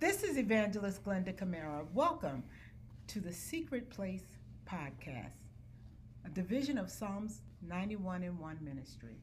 This is Evangelist Glenda Camara. Welcome to the Secret Place Podcast, a division of Psalms 91 and 1 ministry.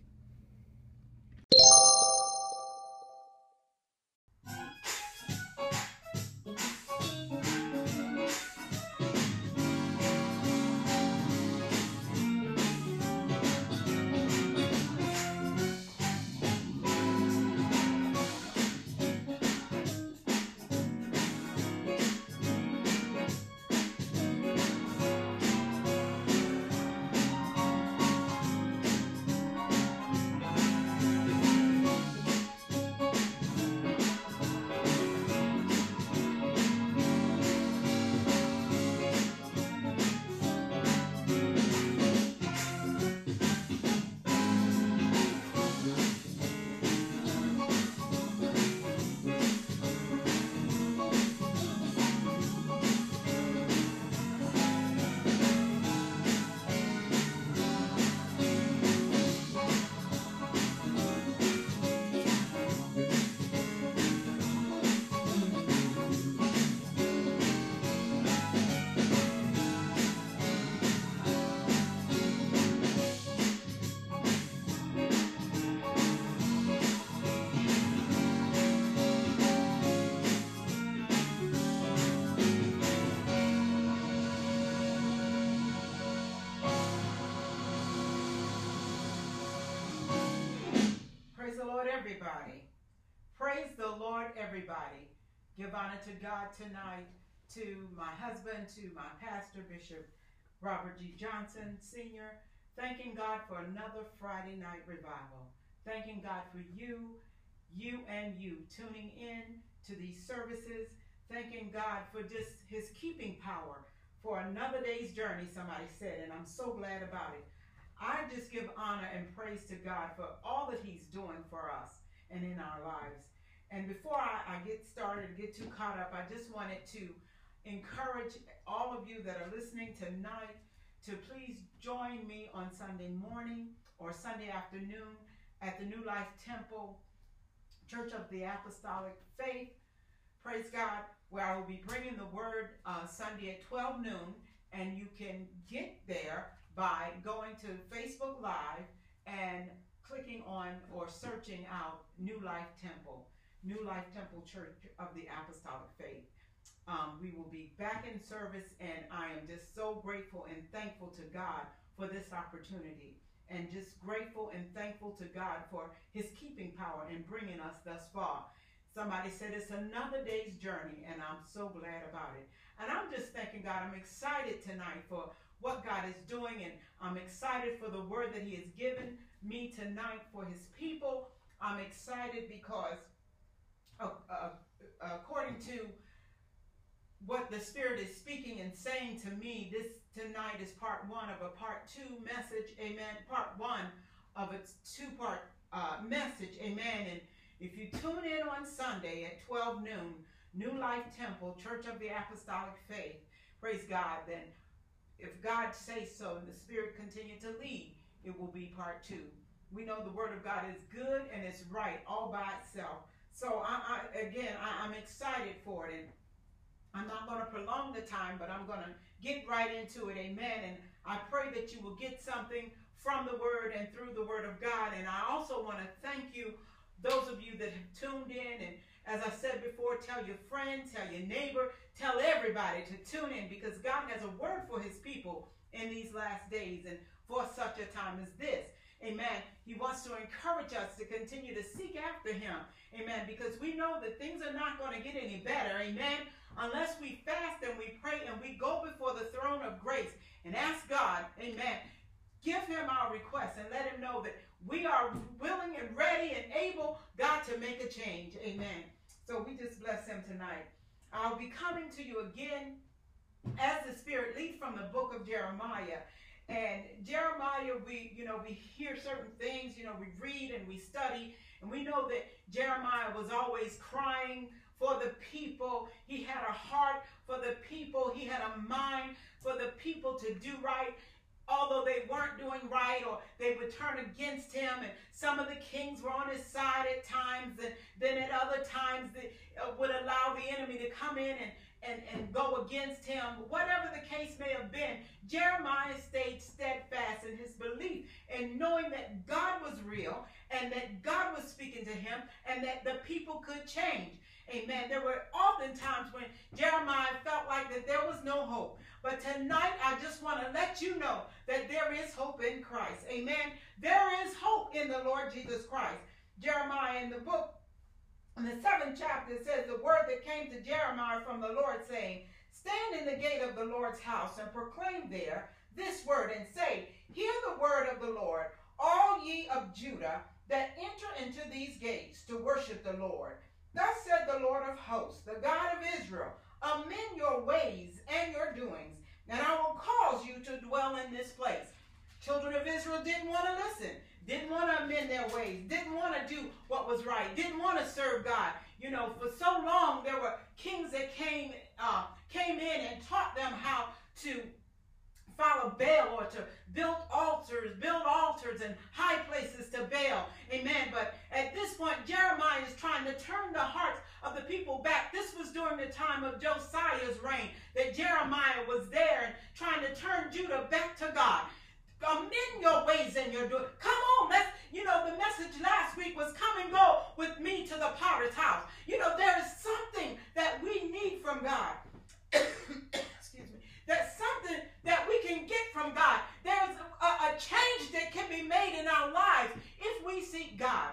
Honor to God tonight, to my husband, to my pastor, Bishop Robert G. Johnson, Sr. Thanking God for another Friday night revival. Thanking God for you, you and you tuning in to these services. Thanking God for just his keeping power for another day's journey, somebody said, and I'm so glad about it. I just give honor and praise to God for all that He's doing for us and in our lives. And before I, I get started, get too caught up, I just wanted to encourage all of you that are listening tonight to please join me on Sunday morning or Sunday afternoon at the New Life Temple Church of the Apostolic Faith. Praise God, where I will be bringing the word uh, Sunday at 12 noon, and you can get there by going to Facebook Live and clicking on or searching out New Life Temple, New Life Temple Church of the Apostolic Faith. Um, we will be back in service, and I am just so grateful and thankful to God for this opportunity, and just grateful and thankful to God for His keeping power in bringing us thus far. Somebody said it's another day's journey, and I'm so glad about it. And I'm just thanking God. I'm excited tonight for what God is doing, and I'm excited for the word that He has given me tonight for His people. I'm excited because, uh, uh, according to what the Spirit is speaking and saying to me, this tonight is part one of a part two message. Amen. Part one of a two part uh, message. Amen. And if you tune in on Sunday at 12 noon, New Life Temple, Church of the Apostolic Faith, praise God, then if God says so and the Spirit continue to lead, it will be part two. We know the Word of God is good and it's right all by itself. So I, I again, I, I'm excited for it, and I'm not going to prolong the time, but I'm going to get right into it. Amen. And I pray that you will get something from the Word and through the Word of God. And I also want to thank you, those of you that have tuned in and as I said before, tell your friend, tell your neighbor, tell everybody to tune in because God has a word for his people in these last days and for such a time as this. Amen. He wants to encourage us to continue to seek after him. Amen. Because we know that things are not going to get any better. Amen. Unless we fast and we pray and we go before the throne of grace and ask God, amen, give him our request and let him know that we are willing and ready and able, God, to make a change. Amen. So we just bless him tonight. I'll be coming to you again as the Spirit leads from the book of Jeremiah. And Jeremiah, we, you know, we hear certain things, you know, we read and we study, and we know that Jeremiah was always crying for the people. He had a heart for the people. He had a mind for the people to do right although they weren't doing right or they would turn against him and some of the kings were on his side at times and then at other times they uh, would allow the enemy to come in and, and, and go against him. Whatever the case may have been, Jeremiah stayed steadfast in his belief and knowing that God was real and that God was speaking to him and that the people could change. Amen. There were often times when Jeremiah felt like that there was no hope. But tonight, I just want to let you know that there is hope in Christ. Amen. There is hope in the Lord Jesus Christ. Jeremiah in the book, in the seventh chapter, it says the word that came to Jeremiah from the Lord saying, Stand in the gate of the Lord's house and proclaim there this word and say, Hear the word of the Lord, all ye of Judah that enter into these gates to worship the Lord. Thus said the Lord of hosts, the God of Israel, amend your ways and your doings, and I will cause you to dwell in this place. Children of Israel didn't want to listen, didn't want to amend their ways, didn't want to do what was right, didn't want to serve God. You know, for so long there were kings that came uh, came in and taught them how to follow Baal or to build altars, build altars and high places to Baal. Amen. But at this point, Jeremiah is trying to turn the hearts of the people back. This was during the time of Josiah's reign that Jeremiah was there and trying to turn Judah back to God. Amend your ways and your doing. Come on, let's, you know, the message last week was come and go with me to the potter's house. You know, there is something that we need from God. Excuse me. There's something that we can get from God. There's a, a change that can be made in our lives if we seek God.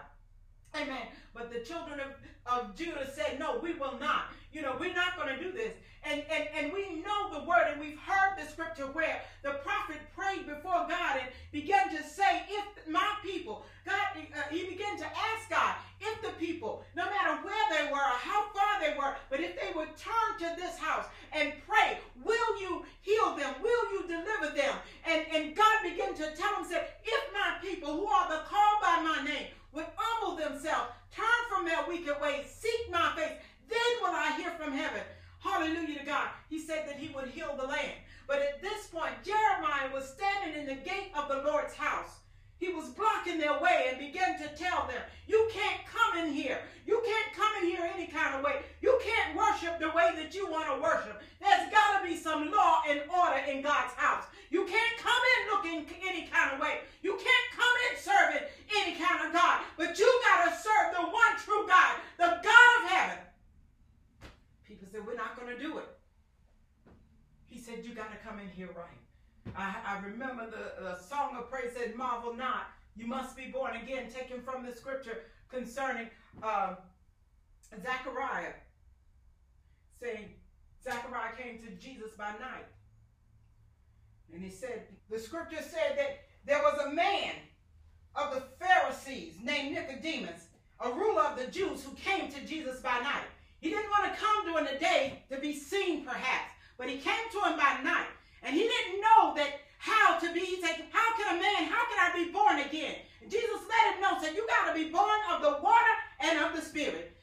Amen. But the children of, of Judah said, no, we will not. You know, we're not going to do this. And, and, and we know the word, and we've heard the scripture where the prophet prayed before God and began to say, if my people, God, uh, he began to ask God, if the people, no matter where they were or how far they were, but if they would turn to this house and pray, will you heal them? Will you deliver them? And, and God began to tell them, say, if my people who are the called by my name would humble themselves, turn from their wicked ways, seek my face, then will I hear from heaven. Hallelujah to God. He said that he would heal the land. But at this point, Jeremiah was standing in the gate of the Lord's house. He was blocking their way and began to tell them, You can't come in here. You can't come in here any kind of way. You can't worship the way that you want to worship. There's got to be some law and order in God's house. You can't come in looking any kind of way. You can't come in serving any kind of God. But you got to serve the one true God, the God of heaven. People said, We're not going to do it. He said, You got to come in here right. I, I remember the, the song of praise said, Marvel not, you must be born again, taken from the scripture concerning uh, Zechariah, saying, Zechariah came to Jesus by night. And he said, the scripture said that there was a man of the Pharisees named Nicodemus, a ruler of the Jews, who came to Jesus by night. He didn't want to come during the day to be seen, perhaps, but he came to him by night. And he didn't know that how to be. He said, How can a man, how can I be born again? And Jesus let him know, said, You got to be born of the water and of the Spirit.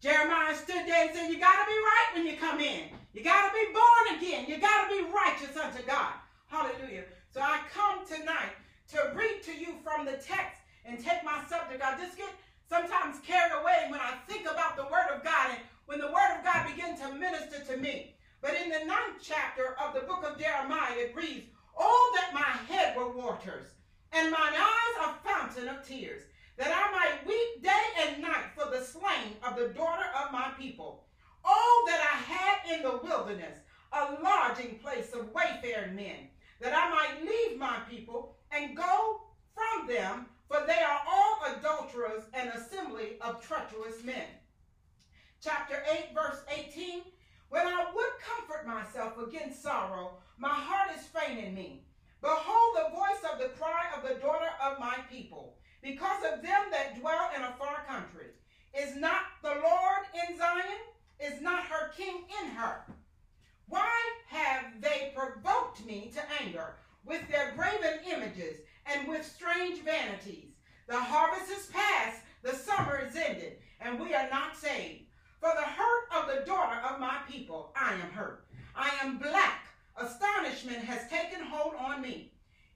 Jeremiah stood there and said, You got to be right when you come in. You got to be born again. You got to be righteous unto God. Hallelujah. So I come tonight to read to you from the text and take my subject. I just get sometimes carried away when I think about the Word of God and when the Word of God begins to minister to me. But in the ninth chapter of the book of Jeremiah, it reads, Oh, that my head were waters, and mine eyes a fountain of tears, that I might weep day and night for the slain of the daughter of my people. Oh, that I had in the wilderness a lodging place of wayfaring men, that I might leave my people and go from them, for they are all adulterers and assembly of treacherous men. Chapter 8, verse 18 when I would comfort myself against sorrow, my heart is faint in me. Behold the voice of the cry of the daughter of my people, because of them that dwell in a far country. Is not the Lord in Zion? Is not her king in her? Why have they provoked me to anger with their graven images and with strange vanities? The harvest is past, the summer is ended, and we are not saved. For the hurt of the daughter of my people, I am hurt. I am black. Astonishment has taken hold on me.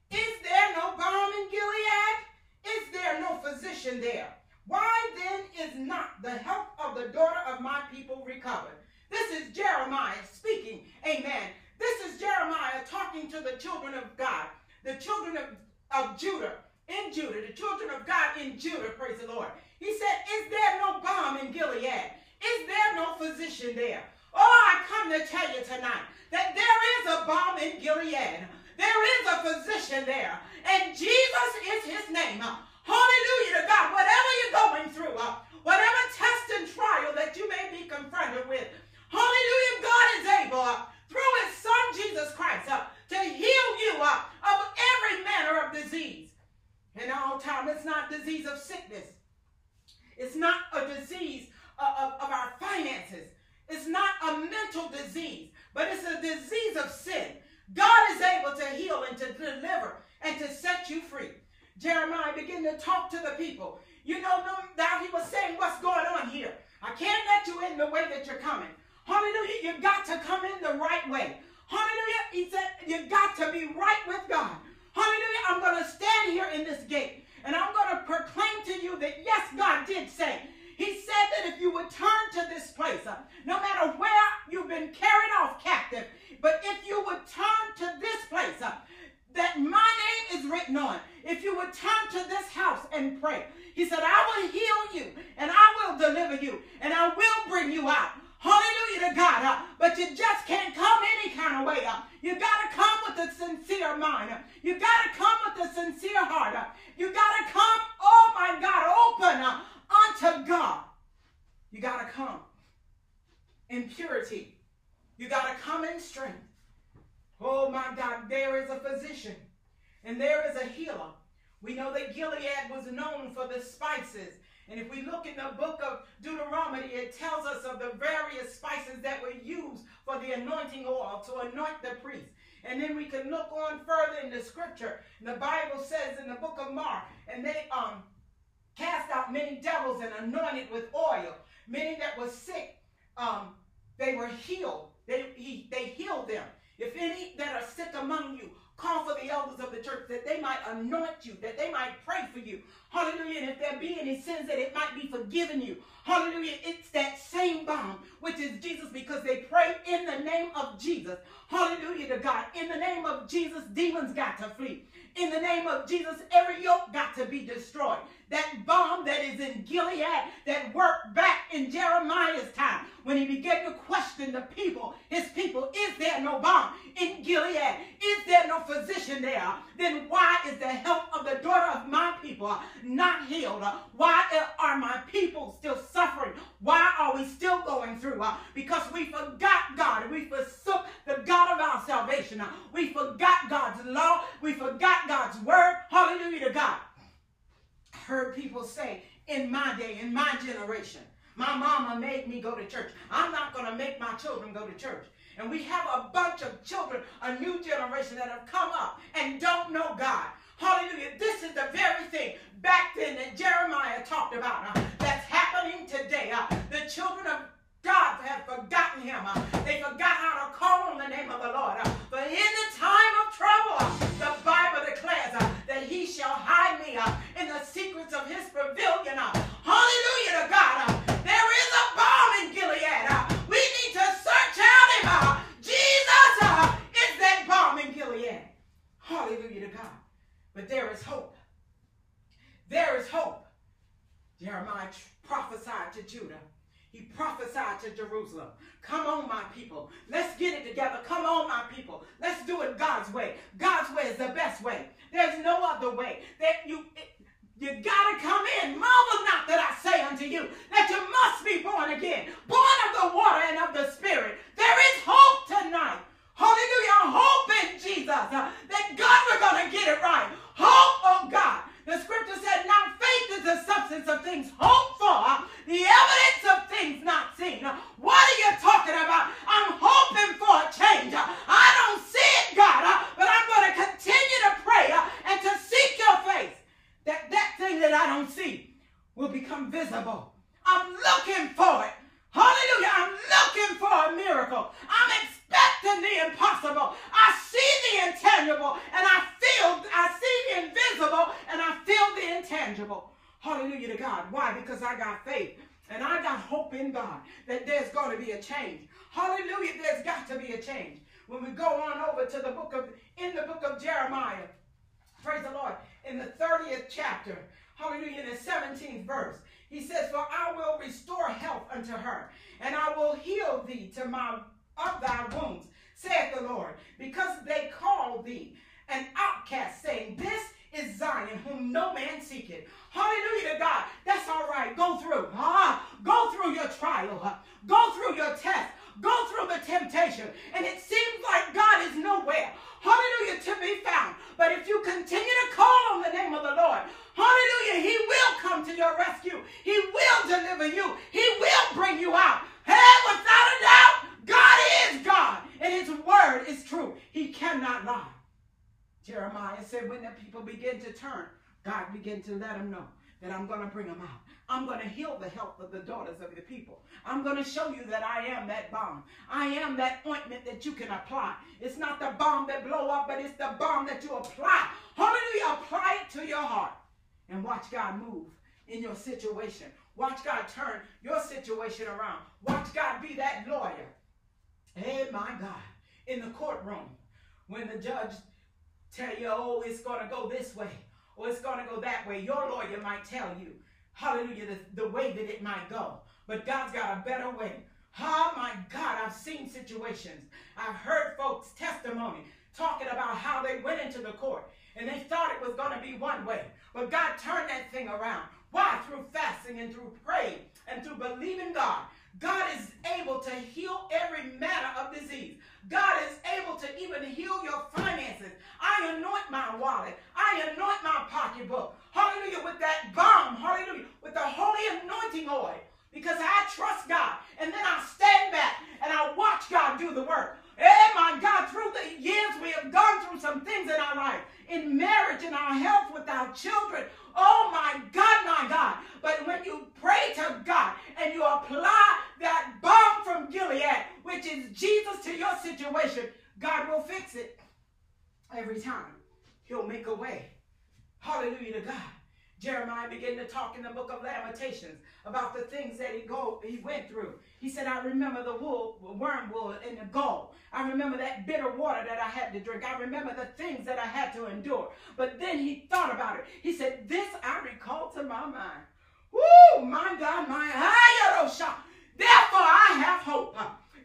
Is there no balm in Gilead? Is there no physician there? Why then is not the health of the daughter of my people recovered? This is Jeremiah speaking. Amen. This is Jeremiah talking to the children of God, the children of, of Judah, in Judah, the children of God in Judah, praise the Lord. He said, Is there no balm in Gilead? Is there no physician there? Oh, I come to tell you tonight that there is a balm in Gilead. There is a physician there. And Jesus is his name. Hallelujah to God. Whatever you're going through, uh, whatever test and trial that you may be confronted with, hallelujah, God is able, uh, through his son Jesus Christ, uh, to heal you of every manner of disease. And all time, it's not disease of sickness. It's not a disease of, of our finances. It's not a mental disease, but it's a disease of sin. God is able to heal and to deliver and to set you free. Jeremiah began to talk to the people. You know, now he was saying, What's going on here? I can't let you in the way that you're coming. Hallelujah. You got to come in the right way. Hallelujah. He said, You got to be right with God. Hallelujah. I'm going to stand here in this gate and I'm going to proclaim to you that, yes, God did say. He said that if you would turn to this place, uh, no matter where you've been carried off captive, but if you would turn to this place, uh, that my name is written on. If you would turn to this house and pray, he said, I will heal you and I will deliver you and I will bring you out. Hallelujah to God. Uh, but you just can't come any way. You got to come with a sincere mind. You got to come with a sincere heart. You got to come, oh my God, open unto God. You got to come in purity. You got to come in strength. Oh my God, there is a physician and there is a healer. We know that Gilead was known for the spices. And if we look in the book of Deuteronomy, it tells us of the various spices that were used for the anointing oil to anoint the priest. And then we can look on further in the scripture. The Bible says in the book of Mark, and they um cast out many devils and anointed with oil. Many that were sick, um, they were healed. They, he, they healed them. If any that are sick among you, call for the elders of the church that they might anoint you, that they might pray for you. Hallelujah. And if there be any sins, that it might be forgiven you. Hallelujah. It's that same balm, which is Jesus, because they pray in the name of Jesus. Hallelujah to God. In the name of Jesus, demons got to flee. In the name of Jesus, every yoke got to be destroyed. That balm that is in Gilead that worked back in Jeremiah's time when he began to question the people, his people, is there no balm in Gilead? Is there no physician there? Then why is the health of the daughter of my people not healed? Why are my people still suffering? Why are we still going through? Uh, because we forgot God. We forsook the God of our salvation. Uh, we forgot God's law. We forgot God's word. Hallelujah to God. I heard people say, in my day, in my generation, my mama made me go to church. I'm not going to make my children go to church. And we have a bunch of children, a new generation that have come up and don't know God. Hallelujah. This is the very thing back then that Jeremiah talked about uh, that's happening today. Uh, the children of God have forgotten him. Uh, they forgot how to call on the name of the Lord. Uh, but in the time of trouble, uh, the Bible declares uh, that he shall hide me uh, in the secrets of his pavilion. Uh. Hallelujah to God. Hallelujah to God. But there is hope. There is hope. Jeremiah prophesied to Judah. He prophesied to Jerusalem. Come on, my people. Let's get it together. Come on, my people. Let's do it God's way. God's way is the best way. There's no other way. That you you gotta come in. Marvel not that I say unto you that you must be born again, born of the water and of the spirit. There is hope tonight. Hallelujah. Hope in Jesus. Uh, that God, we're gonna get it right. Hope, oh God. The scripture said, now faith is the substance of things hoped for, uh, the evidence of things not seen. Uh, what are you talking about? I'm hoping for a change. Uh, I don't see it, God, but I'm going to continue to pray and to seek your face. That that thing that I don't see will become visible. I'm looking for it. Hallelujah. I'm looking for a miracle. I'm expecting the impossible. I see the intangible and I feel, I see the invisible and I feel the intangible. Hallelujah to God. Why? Because I got faith And I got hope in God that there's going to be a change. Hallelujah, there's got to be a change. When we go on over to the book of, in the book of Jeremiah, praise the Lord, in the 30th chapter, hallelujah, in the 17th verse, he says, For I will restore health unto her, and I will heal thee to my of thy wounds, saith the Lord, because they call thee an outcast, saying, This is Zion, whom no man seeketh. Hallelujah to God. That's all right. Go through. Ah, go through your trial. Go through your test. Go through the temptation. And it seems like God is nowhere. Hallelujah to be found. But if you continue to call on the name of the Lord, hallelujah, he will come to your rescue. He will deliver you. He will bring you out. Hey, without a doubt, God is God. And his word is true. He cannot lie. Jeremiah said, when the people begin to turn, God began to let them know that I'm going to bring them out. I'm going to heal the health of the daughters of the people. I'm going to show you that I am that balm. I am that ointment that you can apply. It's not the balm that blow up, but it's the balm that you apply. Hallelujah. Apply it to your heart and watch God move in your situation. Watch God turn your situation around. Watch God be that lawyer. Hey, my God. In the courtroom, when the judge tell you, oh, it's going to go this way or it's going to go that way. Your lawyer might tell you, hallelujah, the, the way that it might go. But God's got a better way. Oh my God, I've seen situations. I've heard folks' testimony talking about how they went into the court and they thought it was going to be one way. But God turned that thing around. Why? Through fasting and through praying and through believing God. God is able to heal every matter of disease. God is able to even heal your finances. I anoint my wallet. I anoint my pocketbook. Hallelujah. With that balm. Hallelujah. With the holy anointing oil. Because I trust God. And then I stand back and I watch God do the work. Hey, my God, through the years we have gone through some things in our life, in marriage, in our health, with our children. Oh, my God, my God. But when you pray to God and you apply that balm from Gilead, which is Jesus to your situation, God will fix it every time. He'll make a way. Hallelujah to God. Jeremiah began to talk in the book of Lamentations about the things that he go he went through. He said, I remember the wool, wormwood and the gall. I remember that bitter water that I had to drink. I remember the things that I had to endure. But then he thought about it. He said, This I recall to my mind. Woo, my God, my Hayarosha. Therefore I have hope.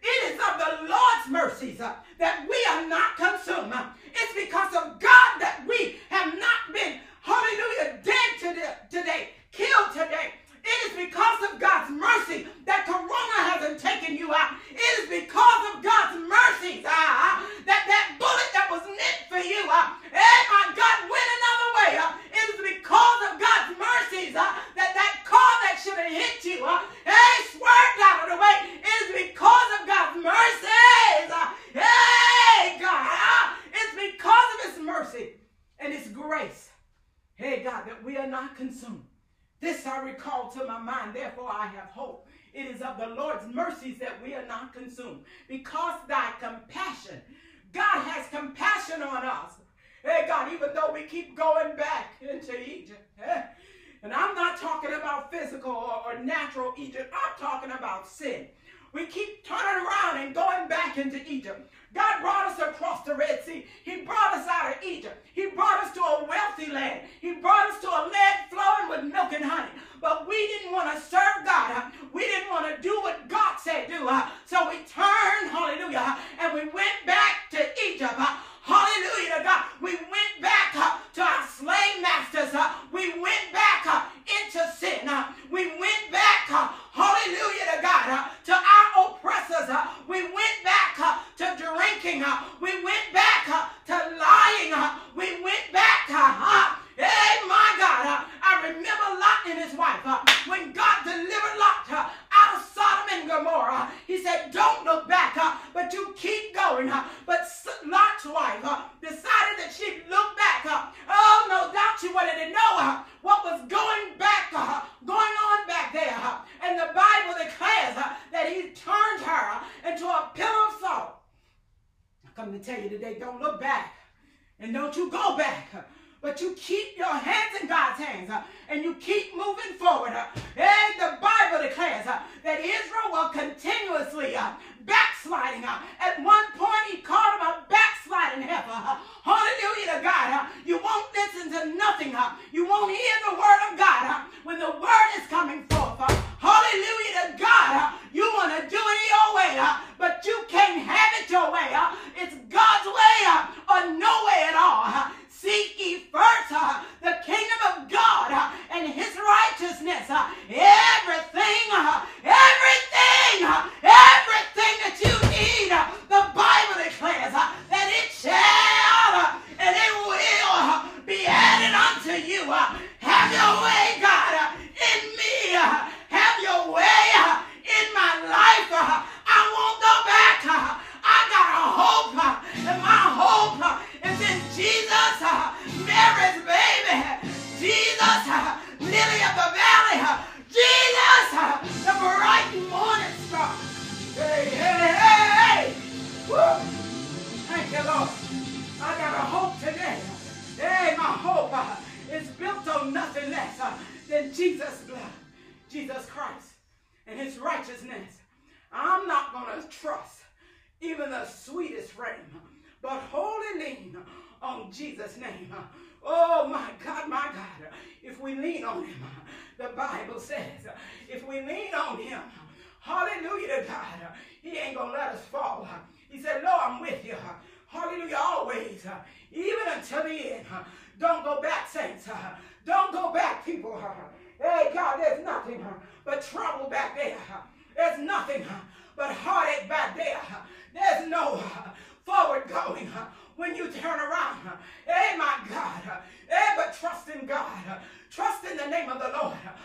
It is of the Lord's mercies uh, that we are not consumed. It's because of God that we have not been hallelujah, dead today, today killed today. It is because of God's mercy that Corona hasn't taken you out. It is because of God's mercy uh, that that bullet that was meant for you, uh, hey, my God, went another way. Uh, it is because of God's mercies uh, that that car that should have hit you, uh, hey, swerved out of the way. It is because of God's mercies. Uh, hey, God, uh, it's because of His mercy and His grace Hey, God, that we are not consumed. This I recall to my mind, therefore I have hope. It is of the Lord's mercies that we are not consumed. Because thy compassion, God has compassion on us. Hey, God, even though we keep going back into Egypt. Eh? And I'm not talking about physical or, or natural Egypt. I'm talking about sin. We keep turning around and going back into Egypt. God brought us across the Red Sea. He brought us out of Egypt. He brought us to a wealthy land. He brought us to a land flowing with milk and honey. But we didn't want to serve God. We didn't want to do what God said do. So we turned, hallelujah, and we went back to Egypt. Hallelujah to God. We went back to our slave masters. We went back into sin. We went back, hallelujah to God, uh, to our oppressors. Uh, we went back uh, to drinking. We went back to lying. We went back. Hey, my God. I remember Lot and his wife. When God delivered Lot out of Sodom and Gomorrah, he said, don't look back, but you keep going. But Lot's wife decided that she'd look back. but you keep know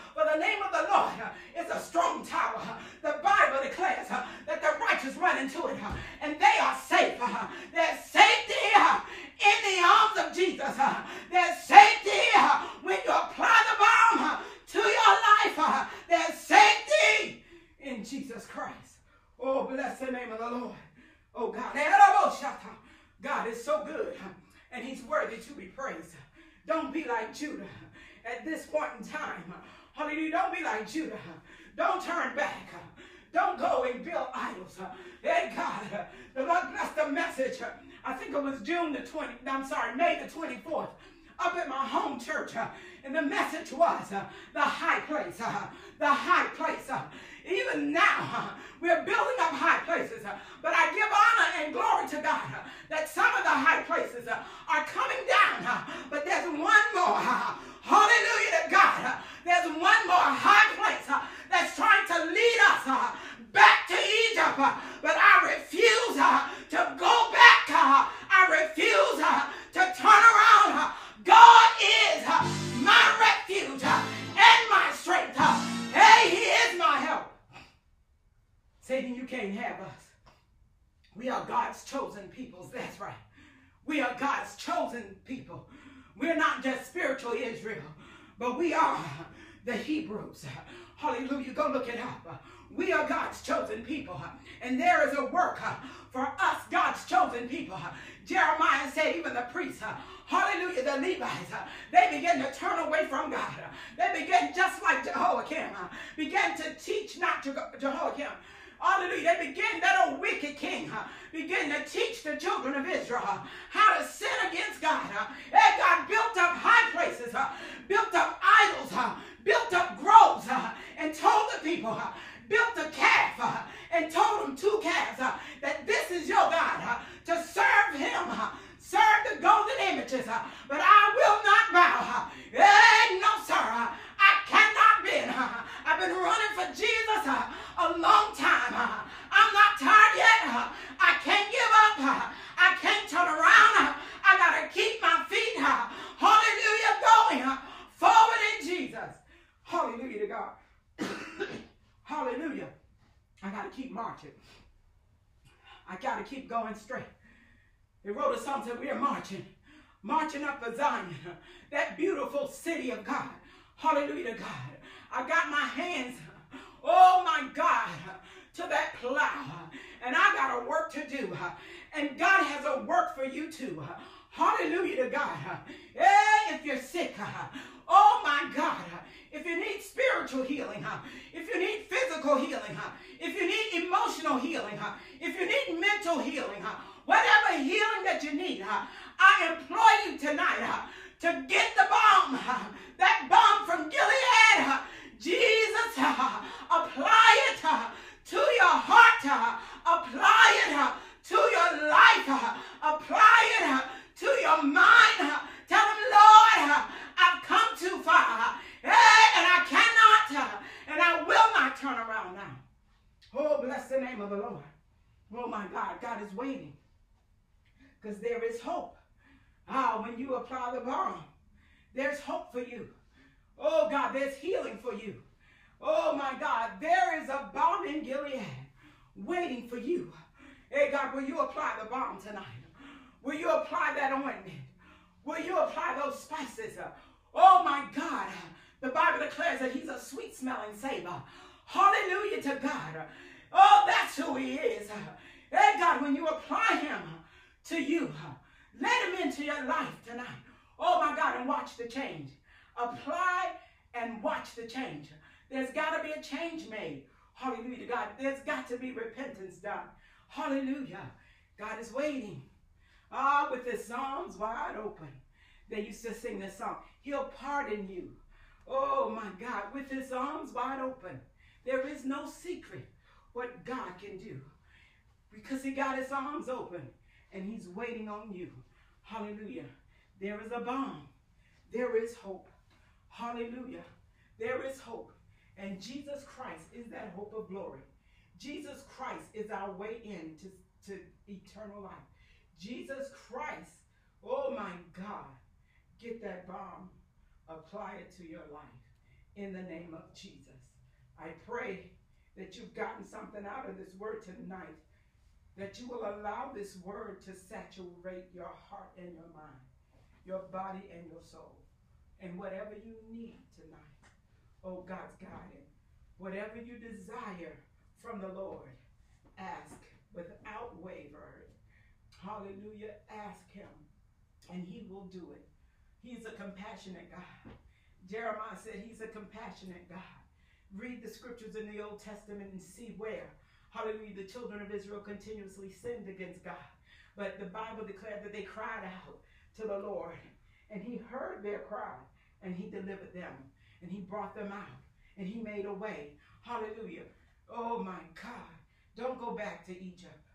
chosen peoples. That's right. We are God's chosen people. We're not just spiritual Israel, but we are the Hebrews. Hallelujah. Go look it up. We are God's chosen people, and there is a work for us, God's chosen people. Jeremiah said, even the priests, hallelujah, the Levites, they began to turn away from God. They began, just like Jehoiakim, began to teach not to go, Jehoiakim, Hallelujah. They begin that old wicked king huh, begin to teach the children of Israel huh, how to sin against God. Huh. And God built up high places, huh, built up idols, huh, built up groves, huh, and told the people, huh, built a calf huh, and told them two calves huh, that this is your God huh, to serve him, serve the golden images. but I will not bow. Hey, no, sir. I cannot bend. I've been running for Jesus a long time. I gotta keep going straight. They wrote a song that we are marching, marching up for Zion, that beautiful city of God. Hallelujah to God. I got my hands, oh my God, to that plow. And I got a work to do. And God has a work for you too. Hallelujah to God. Hey, if you're sick, oh my God, if you need spiritual healing, if you need physical healing, if you need emotional healing, if you need mental healing, whatever healing that you need, I implore you tonight to get the balm, that balm from Gilead. Jesus, apply it to your heart, apply it to your life, apply it to your mind. Tell him, Lord, I've come too far. Hey, and I cannot and I will not turn around now. Oh, bless the of the Lord. Oh, my God. God is waiting because there is hope. Ah, when you apply the balm, there's hope for you. Oh, God, there's healing for you. Oh, my God, there is a balm in Gilead waiting for you. Hey, God, will you apply the balm tonight? Will you apply that ointment? Will you apply those spices? Oh my God. The Bible declares that he's a sweet smelling savor. Hallelujah to God. Oh, that's who he is. Hey God, when you apply him to you, let him into your life tonight. Oh my God, and watch the change. Apply and watch the change. There's got to be a change made. Hallelujah God. There's got to be repentance done. Hallelujah. God is waiting. Ah, with his arms wide open. They used to sing this song. He'll pardon you. Oh my God, with his arms wide open. There is no secret what God can do because he got his arms open and he's waiting on you. Hallelujah. There is a balm. There is hope. Hallelujah. There is hope. And Jesus Christ is that hope of glory. Jesus Christ is our way in to, to eternal life. Jesus Christ, oh my God, get that balm. apply it to your life in the name of Jesus. I pray that you've gotten something out of this word tonight, that you will allow this word to saturate your heart and your mind, your body and your soul, and whatever you need tonight. Oh, God's guiding. Whatever you desire from the Lord, ask without wavering Hallelujah. Ask him, and he will do it. He's a compassionate God. Jeremiah said he's a compassionate God. Read the scriptures in the Old Testament and see where, hallelujah, the children of Israel continuously sinned against God. But the Bible declared that they cried out to the Lord, and he heard their cry, and he delivered them, and he brought them out, and he made a way. Hallelujah. Oh my God. Don't go back to Egypt.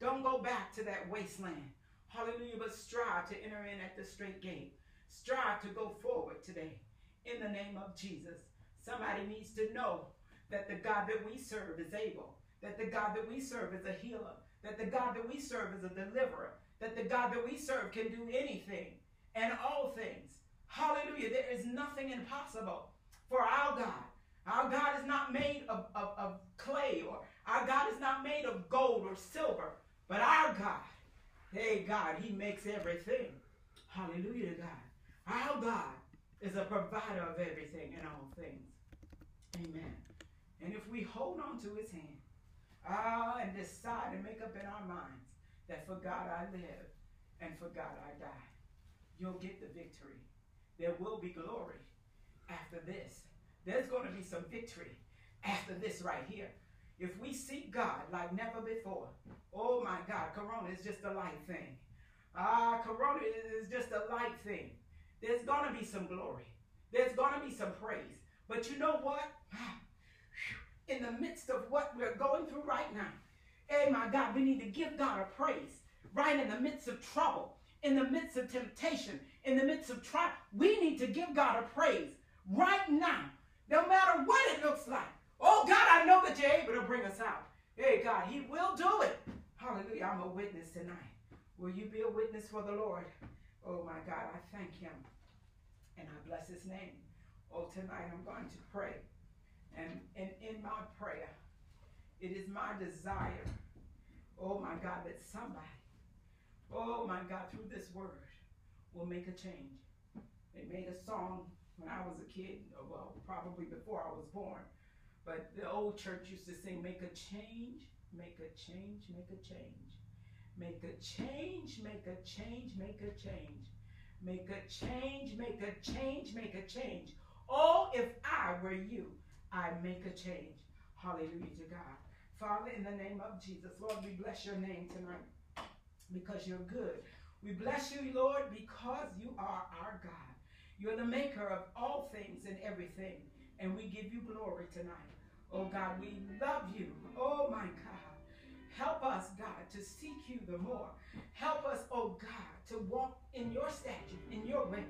Don't go back to that wasteland. Hallelujah. But strive to enter in at the straight gate. Strive to go forward today in the name of Jesus. Somebody needs to know that the God that we serve is able, that the God that we serve is a healer, that the God that we serve is a deliverer, that the God that we serve can do anything and all things. Hallelujah. There is nothing impossible for our God. Our God is not made of, of, of clay or our God is not made of gold or silver. But our God, hey God, He makes everything. Hallelujah to God. Our God is a provider of everything and all things. Amen. And if we hold on to His hand, ah, and decide and make up in our minds that for God I live and for God I die, you'll get the victory. There will be glory after this. There's going to be some victory after this right here. If we seek God like never before, oh my God, Corona is just a light thing. Ah, Corona is just a light thing. There's going to be some glory. There's going to be some praise. But you know what? In the midst of what we're going through right now, hey, my God, we need to give God a praise right in the midst of trouble, in the midst of temptation, in the midst of trial. We need to give God a praise right now, no matter what it looks like. Oh, God, I know that you're able to bring us out. Hey, God, He will do it. Hallelujah. I'm a witness tonight. Will you be a witness for the Lord? Oh, my God, I thank Him and I bless His name. Oh, tonight I'm going to pray. And, and in my prayer, it is my desire, oh, my God, that somebody, oh, my God, through this word will make a change. They made a song when I was a kid, well, probably before I was born. But the old church used to sing, make a change, make a change, make a change. Make a change, make a change, make a change. Make a change, make a change, make a change. Oh, if I were you, I'd make a change. Hallelujah to God. Father, in the name of Jesus, Lord, we bless your name tonight because you're good. We bless you, Lord, because you are our God. You're the maker of all things and everything, and we give you glory tonight. Oh God, we love you. Oh my God. Help us, God, to seek you the more. Help us, oh God, to walk in your statute, in your way,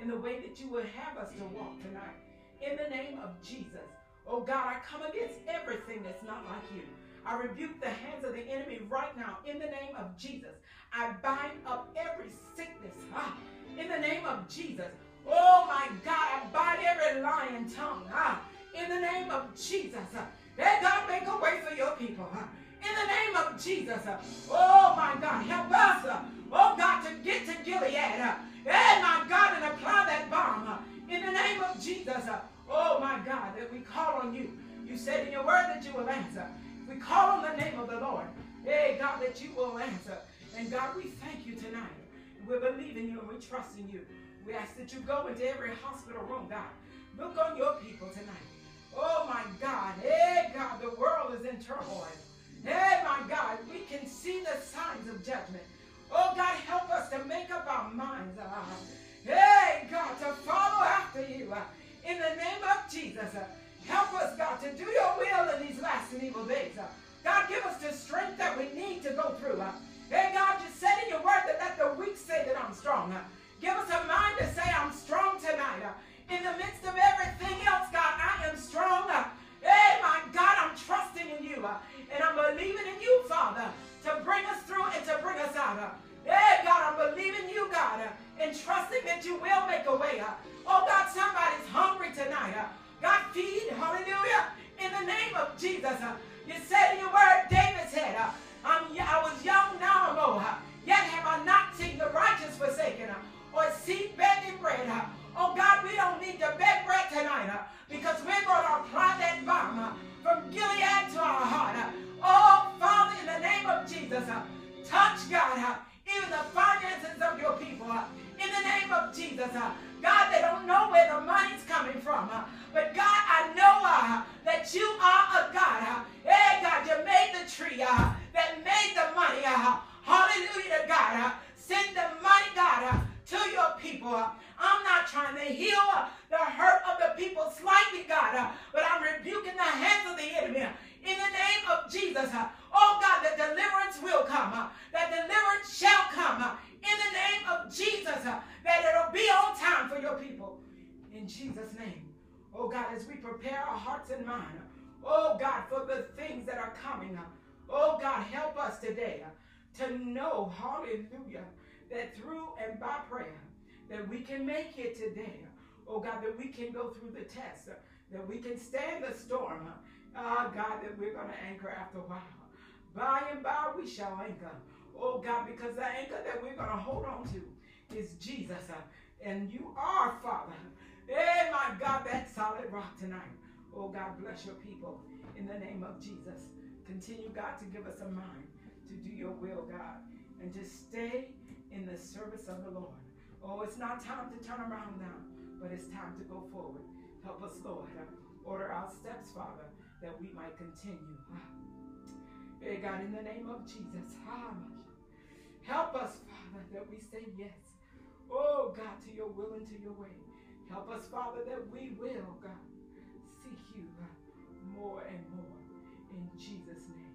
in the way that you would have us to walk tonight. In the name of Jesus. Oh God, I come against everything that's not like you. I rebuke the hands of the enemy right now in the name of Jesus. I bind up every sickness ah, in the name of Jesus. Oh my God, I bind every lying tongue ah, in the name of Jesus. Let God make a way for your people. Ah, in the name of Jesus. Uh, oh my God, help us. Uh, oh God, to get to Gilead. Hey, my God, and apply that balm. In the name of Jesus. Oh my God, that we call on you. You said in your word that you will answer. We call on the name of the Lord. Hey, God, that you will answer. And God, we thank you tonight. We believe in you and we trust in you. We ask that you go into every hospital room, God. Look on your people tonight. Oh my God. Hey, God, the world is in turmoil. Hey, my God, we can see the signs of judgment. Oh, God, help us to make up our minds. Uh, hey, God, to follow after you. Uh, in the name of Jesus. Uh, help us, God, to do your will in these last and evil days. Uh, God, give us the strength that we need to go through. Uh, hey, God, you said in your word that let the weak say that I'm strong. Uh, give us a mind to say I'm strong tonight. In the midst of everything else, God, I am strong. Hey, my God, I'm trusting in you. And I'm believing in you, Father, to bring us through and to bring us out. Hey, God, I'm believing you, God, and trusting that you will make a way. Oh, God, somebody's hungry tonight. God, feed, hallelujah, in the name of Jesus. You said in your word, David said, I'm, I was young, now I'm old. Yet have I not seen the righteous forsaken or seed begging bread. Oh, God, we don't need to beg bread tonight uh, because we're going to apply that balm from Gilead to our heart. Uh, oh, Father, in the name of Jesus, uh, touch, God, can make it today. Oh God, that we can go through the test, that we can stand the storm. Ah, God, that we're going to anchor after a while. By and by, we shall anchor. Oh God, because the anchor that we're going to hold on to is Jesus. And you are, Father. Hey, my God, that solid rock tonight. Oh God, bless your people in the name of Jesus. Continue, God, to give us a mind to do your will, God, and to stay in the service of the Lord. Oh, it's not time to turn around now, but it's time to go forward. Help us, Lord. Order our steps, Father, that we might continue. Hey, God, in the name of Jesus. Help us, Father, that we say yes. Oh, God, to your will and to your way. Help us, Father, that we will, God, seek you more and more. In Jesus' name.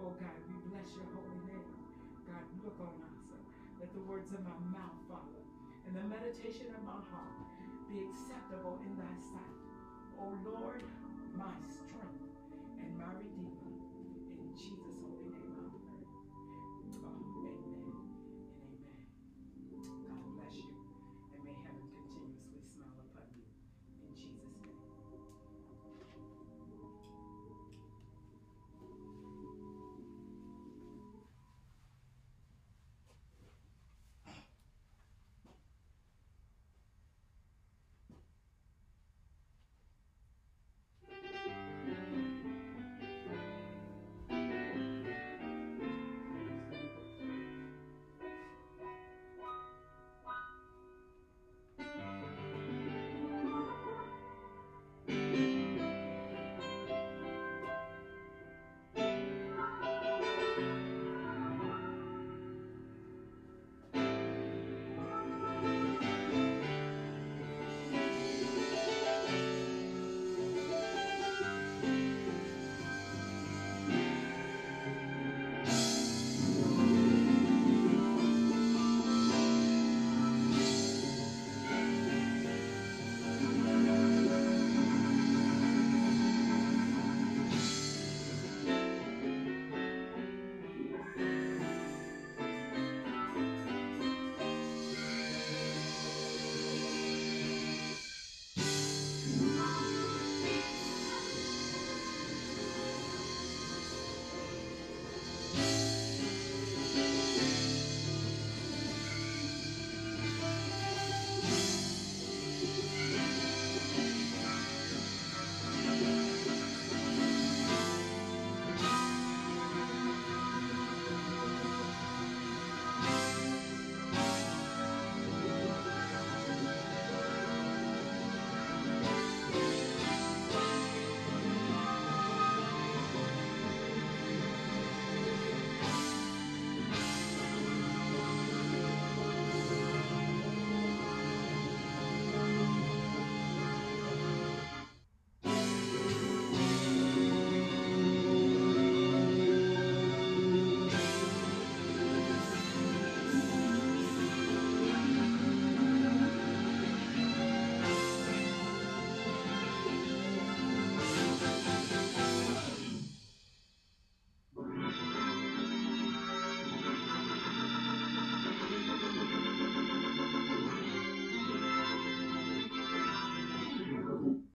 Oh, God, we bless your holy name. God, look on us. Let the words of my mouth, Father, and the meditation of my heart be acceptable in thy sight. O Lord, my strength and my redeemer. In Jesus'